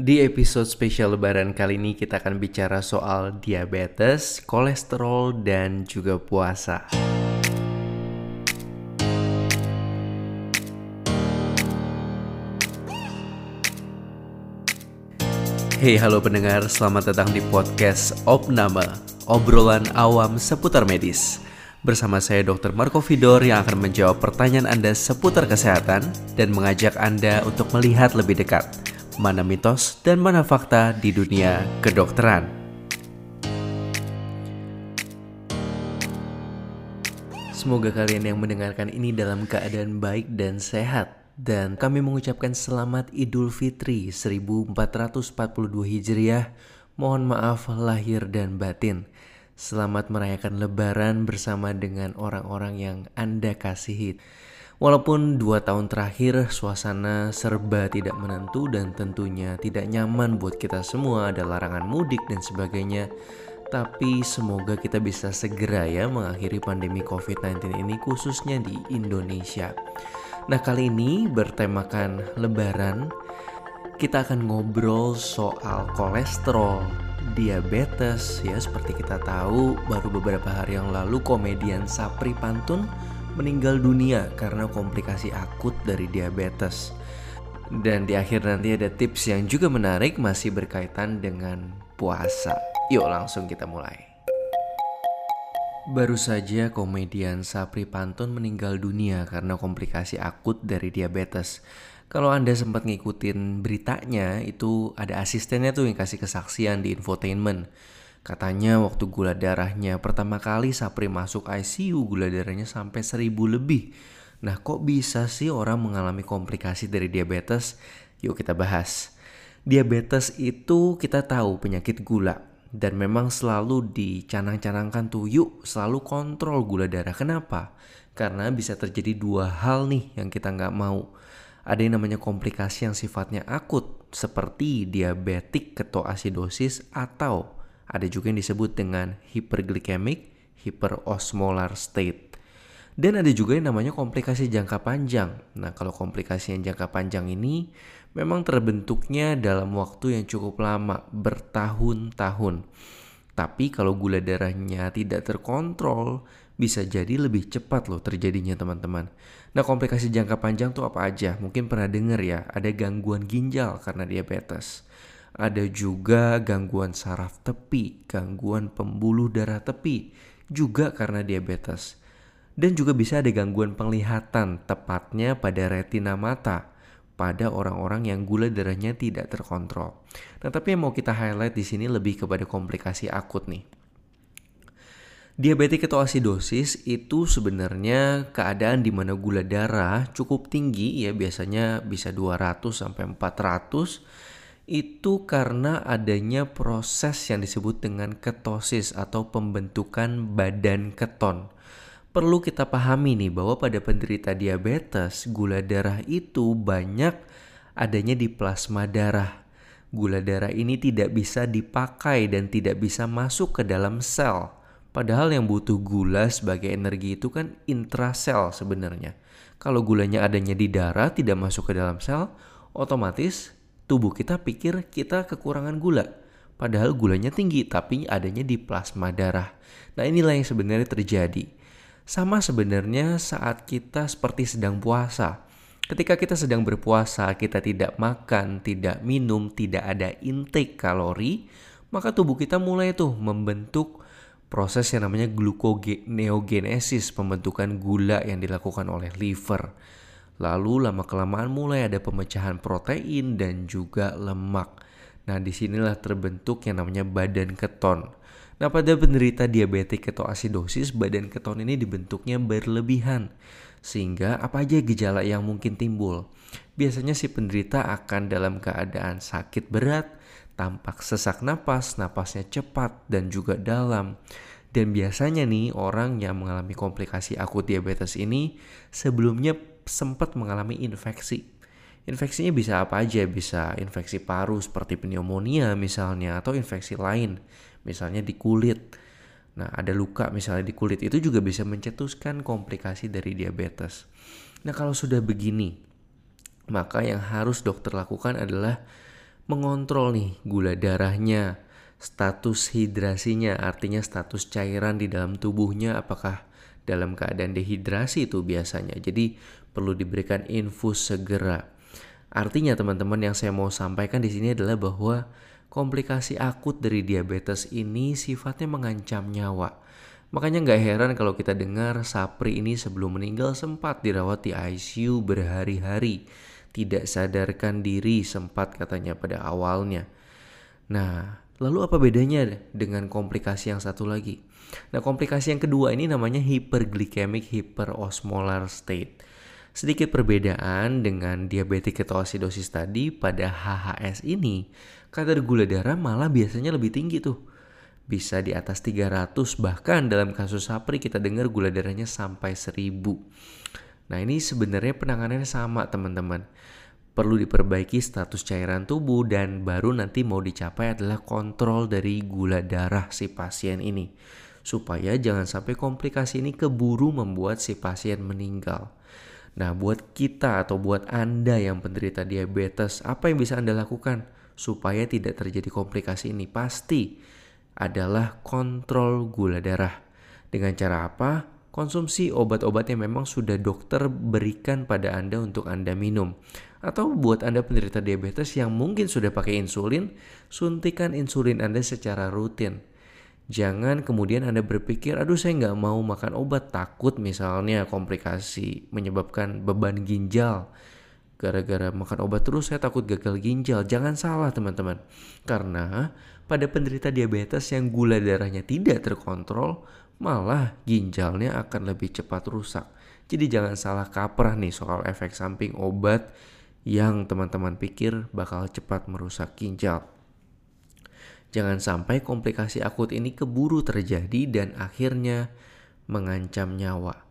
Di episode spesial lebaran kali ini kita akan bicara soal diabetes, kolesterol, dan juga puasa. Hey halo pendengar, selamat datang di podcast Opname, obrolan awam seputar medis. Bersama saya Dr. Marco Vidor yang akan menjawab pertanyaan Anda seputar kesehatan dan mengajak Anda untuk melihat lebih dekat mana mitos dan mana fakta di dunia kedokteran. Semoga kalian yang mendengarkan ini dalam keadaan baik dan sehat dan kami mengucapkan selamat Idul Fitri 1442 Hijriah. Mohon maaf lahir dan batin. Selamat merayakan lebaran bersama dengan orang-orang yang Anda kasihi. Walaupun dua tahun terakhir suasana serba tidak menentu dan tentunya tidak nyaman buat kita semua, ada larangan mudik dan sebagainya. Tapi semoga kita bisa segera ya mengakhiri pandemi COVID-19 ini khususnya di Indonesia. Nah kali ini bertemakan lebaran Kita akan ngobrol soal kolesterol, diabetes ya Seperti kita tahu baru beberapa hari yang lalu komedian Sapri Pantun meninggal dunia karena komplikasi akut dari diabetes Dan di akhir nanti ada tips yang juga menarik masih berkaitan dengan puasa Yuk langsung kita mulai Baru saja komedian Sapri Pantun meninggal dunia karena komplikasi akut dari diabetes. Kalau Anda sempat ngikutin beritanya, itu ada asistennya tuh yang kasih kesaksian di infotainment. Katanya waktu gula darahnya pertama kali Sapri masuk ICU gula darahnya sampai seribu lebih. Nah kok bisa sih orang mengalami komplikasi dari diabetes? Yuk kita bahas. Diabetes itu kita tahu penyakit gula dan memang selalu dicanang-canangkan tuh yuk selalu kontrol gula darah. Kenapa? Karena bisa terjadi dua hal nih yang kita nggak mau. Ada yang namanya komplikasi yang sifatnya akut seperti diabetik ketoasidosis atau ada juga yang disebut dengan hyperglycemic hyperosmolar state. Dan ada juga yang namanya komplikasi jangka panjang. Nah, kalau komplikasi yang jangka panjang ini memang terbentuknya dalam waktu yang cukup lama, bertahun-tahun. Tapi kalau gula darahnya tidak terkontrol, bisa jadi lebih cepat loh terjadinya teman-teman. Nah komplikasi jangka panjang tuh apa aja? Mungkin pernah dengar ya, ada gangguan ginjal karena diabetes. Ada juga gangguan saraf tepi, gangguan pembuluh darah tepi, juga karena diabetes. Dan juga bisa ada gangguan penglihatan, tepatnya pada retina mata pada orang-orang yang gula darahnya tidak terkontrol. Nah, tapi yang mau kita highlight di sini lebih kepada komplikasi akut nih. Diabetes ketoasidosis itu sebenarnya keadaan di mana gula darah cukup tinggi ya biasanya bisa 200 sampai 400 itu karena adanya proses yang disebut dengan ketosis atau pembentukan badan keton perlu kita pahami nih bahwa pada penderita diabetes gula darah itu banyak adanya di plasma darah. Gula darah ini tidak bisa dipakai dan tidak bisa masuk ke dalam sel. Padahal yang butuh gula sebagai energi itu kan intrasel sebenarnya. Kalau gulanya adanya di darah tidak masuk ke dalam sel, otomatis tubuh kita pikir kita kekurangan gula. Padahal gulanya tinggi tapi adanya di plasma darah. Nah inilah yang sebenarnya terjadi. Sama sebenarnya saat kita seperti sedang puasa. Ketika kita sedang berpuasa, kita tidak makan, tidak minum, tidak ada intake kalori, maka tubuh kita mulai tuh membentuk proses yang namanya gluconeogenesis, pembentukan gula yang dilakukan oleh liver. Lalu lama kelamaan mulai ada pemecahan protein dan juga lemak. Nah di sinilah terbentuk yang namanya badan keton. Nah pada penderita diabetes ketoasidosis badan keton ini dibentuknya berlebihan sehingga apa aja gejala yang mungkin timbul. Biasanya si penderita akan dalam keadaan sakit berat, tampak sesak napas, napasnya cepat dan juga dalam. Dan biasanya nih orang yang mengalami komplikasi akut diabetes ini sebelumnya sempat mengalami infeksi. Infeksinya bisa apa aja, bisa infeksi paru seperti pneumonia misalnya atau infeksi lain misalnya di kulit. Nah, ada luka misalnya di kulit itu juga bisa mencetuskan komplikasi dari diabetes. Nah, kalau sudah begini, maka yang harus dokter lakukan adalah mengontrol nih gula darahnya, status hidrasinya, artinya status cairan di dalam tubuhnya apakah dalam keadaan dehidrasi itu biasanya. Jadi perlu diberikan infus segera. Artinya teman-teman yang saya mau sampaikan di sini adalah bahwa komplikasi akut dari diabetes ini sifatnya mengancam nyawa. Makanya nggak heran kalau kita dengar Sapri ini sebelum meninggal sempat dirawat di ICU berhari-hari tidak sadarkan diri sempat katanya pada awalnya. Nah, lalu apa bedanya dengan komplikasi yang satu lagi? Nah, komplikasi yang kedua ini namanya hyperglycemic hyperosmolar state. Sedikit perbedaan dengan diabetik ketoasidosis tadi pada HHS ini, kadar gula darah malah biasanya lebih tinggi tuh. Bisa di atas 300 bahkan dalam kasus Sapri kita dengar gula darahnya sampai 1000. Nah ini sebenarnya penanganannya sama teman-teman. Perlu diperbaiki status cairan tubuh dan baru nanti mau dicapai adalah kontrol dari gula darah si pasien ini. Supaya jangan sampai komplikasi ini keburu membuat si pasien meninggal. Nah buat kita atau buat Anda yang penderita diabetes, apa yang bisa Anda lakukan supaya tidak terjadi komplikasi ini? Pasti adalah kontrol gula darah. Dengan cara apa? Konsumsi obat-obat yang memang sudah dokter berikan pada Anda untuk Anda minum. Atau buat Anda penderita diabetes yang mungkin sudah pakai insulin, suntikan insulin Anda secara rutin. Jangan kemudian Anda berpikir, aduh saya nggak mau makan obat, takut misalnya komplikasi menyebabkan beban ginjal. Gara-gara makan obat terus saya takut gagal ginjal. Jangan salah teman-teman. Karena pada penderita diabetes yang gula darahnya tidak terkontrol, malah ginjalnya akan lebih cepat rusak. Jadi jangan salah kaprah nih soal efek samping obat yang teman-teman pikir bakal cepat merusak ginjal. Jangan sampai komplikasi akut ini keburu terjadi dan akhirnya mengancam nyawa.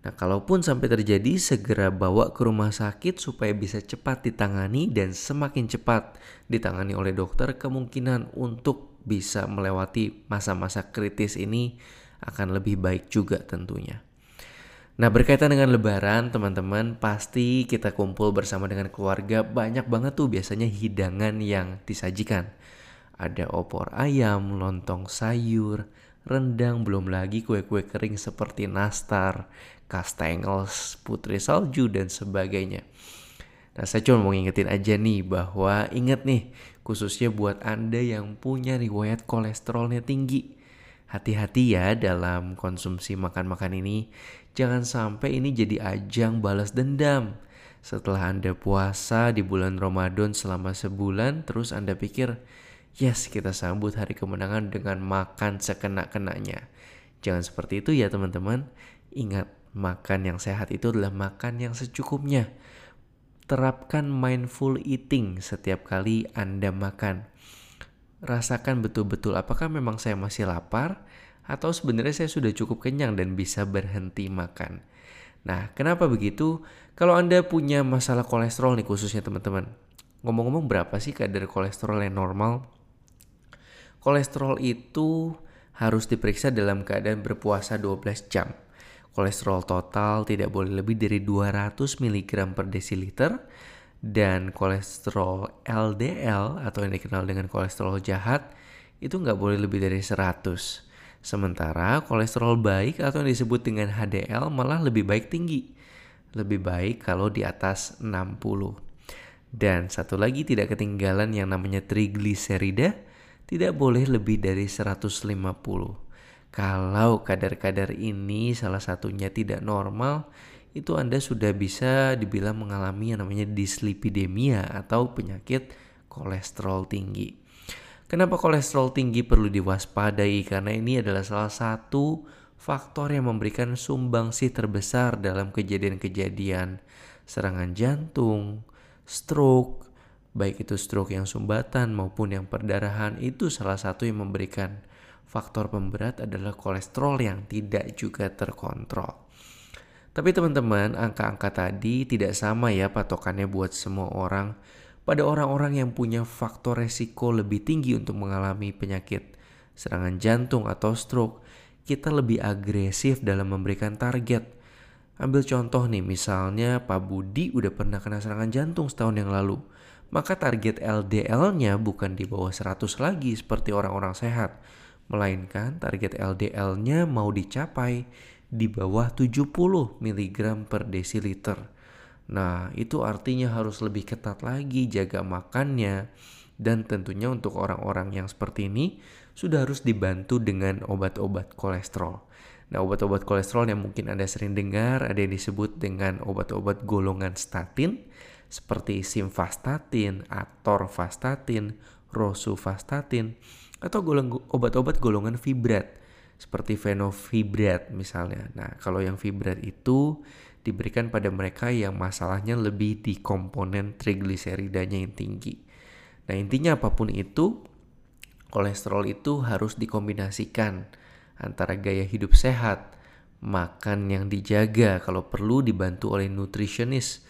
Nah, kalaupun sampai terjadi, segera bawa ke rumah sakit supaya bisa cepat ditangani dan semakin cepat ditangani oleh dokter kemungkinan untuk bisa melewati masa-masa kritis ini akan lebih baik juga tentunya. Nah berkaitan dengan lebaran teman-teman pasti kita kumpul bersama dengan keluarga banyak banget tuh biasanya hidangan yang disajikan. Ada opor ayam, lontong sayur, rendang, belum lagi kue-kue kering seperti nastar, kastengels, putri salju, dan sebagainya. Nah saya cuma mau ngingetin aja nih bahwa ingat nih khususnya buat Anda yang punya riwayat kolesterolnya tinggi Hati-hati ya dalam konsumsi makan-makan ini. Jangan sampai ini jadi ajang balas dendam. Setelah Anda puasa di bulan Ramadan selama sebulan, terus Anda pikir, yes kita sambut hari kemenangan dengan makan sekena-kenanya. Jangan seperti itu ya teman-teman. Ingat, makan yang sehat itu adalah makan yang secukupnya. Terapkan mindful eating setiap kali Anda makan rasakan betul-betul apakah memang saya masih lapar atau sebenarnya saya sudah cukup kenyang dan bisa berhenti makan. Nah, kenapa begitu? Kalau Anda punya masalah kolesterol nih khususnya teman-teman. Ngomong-ngomong berapa sih kadar kolesterol yang normal? Kolesterol itu harus diperiksa dalam keadaan berpuasa 12 jam. Kolesterol total tidak boleh lebih dari 200 mg per desiliter dan kolesterol LDL atau yang dikenal dengan kolesterol jahat itu nggak boleh lebih dari 100. Sementara kolesterol baik atau yang disebut dengan HDL malah lebih baik tinggi. Lebih baik kalau di atas 60. Dan satu lagi tidak ketinggalan yang namanya trigliserida tidak boleh lebih dari 150. Kalau kadar-kadar ini salah satunya tidak normal, itu Anda sudah bisa dibilang mengalami yang namanya dislipidemia atau penyakit kolesterol tinggi. Kenapa kolesterol tinggi perlu diwaspadai? Karena ini adalah salah satu faktor yang memberikan sumbangsi terbesar dalam kejadian-kejadian serangan jantung, stroke, baik itu stroke yang sumbatan maupun yang perdarahan itu salah satu yang memberikan faktor pemberat adalah kolesterol yang tidak juga terkontrol. Tapi teman-teman, angka-angka tadi tidak sama ya patokannya buat semua orang. Pada orang-orang yang punya faktor resiko lebih tinggi untuk mengalami penyakit serangan jantung atau stroke, kita lebih agresif dalam memberikan target. Ambil contoh nih, misalnya Pak Budi udah pernah kena serangan jantung setahun yang lalu. maka target LDL-nya bukan di bawah 100 lagi seperti orang-orang sehat, melainkan target LDL-nya mau dicapai di bawah 70 mg per desiliter. Nah, itu artinya harus lebih ketat lagi jaga makannya dan tentunya untuk orang-orang yang seperti ini sudah harus dibantu dengan obat-obat kolesterol. Nah, obat-obat kolesterol yang mungkin Anda sering dengar ada yang disebut dengan obat-obat golongan statin seperti simvastatin, atorvastatin, rosuvastatin, atau obat-obat golongan fibrat seperti fenofibrat misalnya. Nah, kalau yang fibrat itu diberikan pada mereka yang masalahnya lebih di komponen trigliseridanya yang tinggi. Nah, intinya apa pun itu, kolesterol itu harus dikombinasikan antara gaya hidup sehat, makan yang dijaga kalau perlu dibantu oleh nutritionist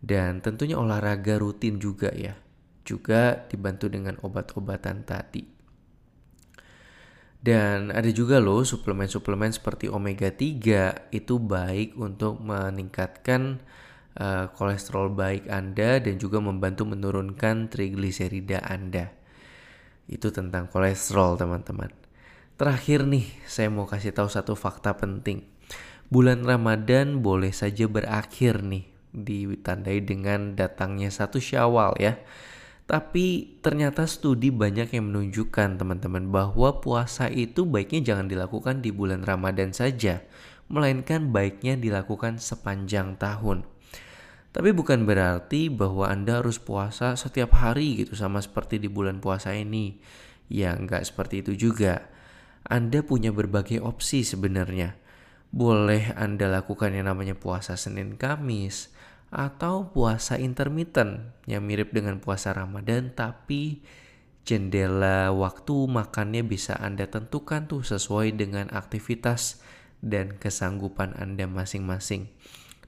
dan tentunya olahraga rutin juga ya. Juga dibantu dengan obat-obatan tadi. Dan ada juga loh suplemen-suplemen seperti omega 3 itu baik untuk meningkatkan uh, kolesterol baik Anda dan juga membantu menurunkan trigliserida Anda. Itu tentang kolesterol teman-teman. Terakhir nih, saya mau kasih tahu satu fakta penting. Bulan Ramadan boleh saja berakhir nih ditandai dengan datangnya satu syawal ya. Tapi ternyata studi banyak yang menunjukkan teman-teman bahwa puasa itu baiknya jangan dilakukan di bulan Ramadan saja, melainkan baiknya dilakukan sepanjang tahun. Tapi bukan berarti bahwa Anda harus puasa setiap hari gitu sama seperti di bulan puasa ini. Ya nggak seperti itu juga. Anda punya berbagai opsi sebenarnya. Boleh Anda lakukan yang namanya puasa Senin Kamis, atau puasa intermittent yang mirip dengan puasa Ramadan tapi jendela waktu makannya bisa Anda tentukan tuh sesuai dengan aktivitas dan kesanggupan Anda masing-masing.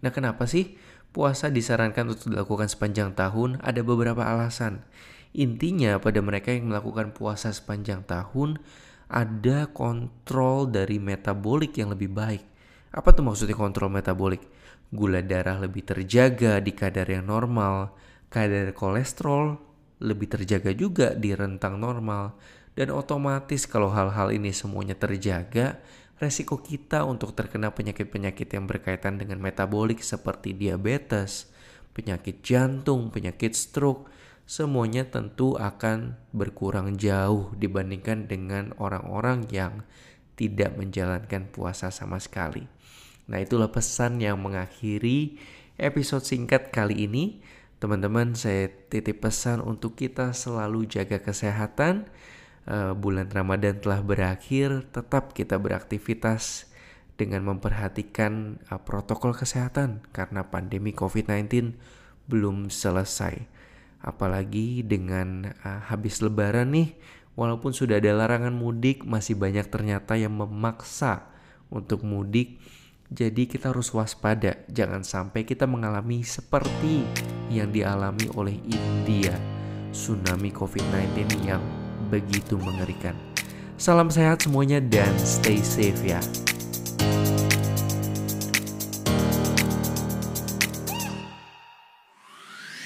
Nah, kenapa sih puasa disarankan untuk dilakukan sepanjang tahun? Ada beberapa alasan. Intinya pada mereka yang melakukan puasa sepanjang tahun ada kontrol dari metabolik yang lebih baik. Apa tuh maksudnya kontrol metabolik? Gula darah lebih terjaga di kadar yang normal, kadar kolesterol lebih terjaga juga di rentang normal, dan otomatis kalau hal-hal ini semuanya terjaga, resiko kita untuk terkena penyakit-penyakit yang berkaitan dengan metabolik seperti diabetes, penyakit jantung, penyakit stroke, semuanya tentu akan berkurang jauh dibandingkan dengan orang-orang yang tidak menjalankan puasa sama sekali. Nah, itulah pesan yang mengakhiri episode singkat kali ini. Teman-teman, saya titip pesan untuk kita selalu jaga kesehatan. Uh, bulan Ramadan telah berakhir, tetap kita beraktivitas dengan memperhatikan uh, protokol kesehatan karena pandemi COVID-19 belum selesai. Apalagi dengan uh, habis lebaran nih, walaupun sudah ada larangan mudik, masih banyak ternyata yang memaksa untuk mudik jadi kita harus waspada, jangan sampai kita mengalami seperti yang dialami oleh India, tsunami COVID-19 yang begitu mengerikan. Salam sehat semuanya dan stay safe ya.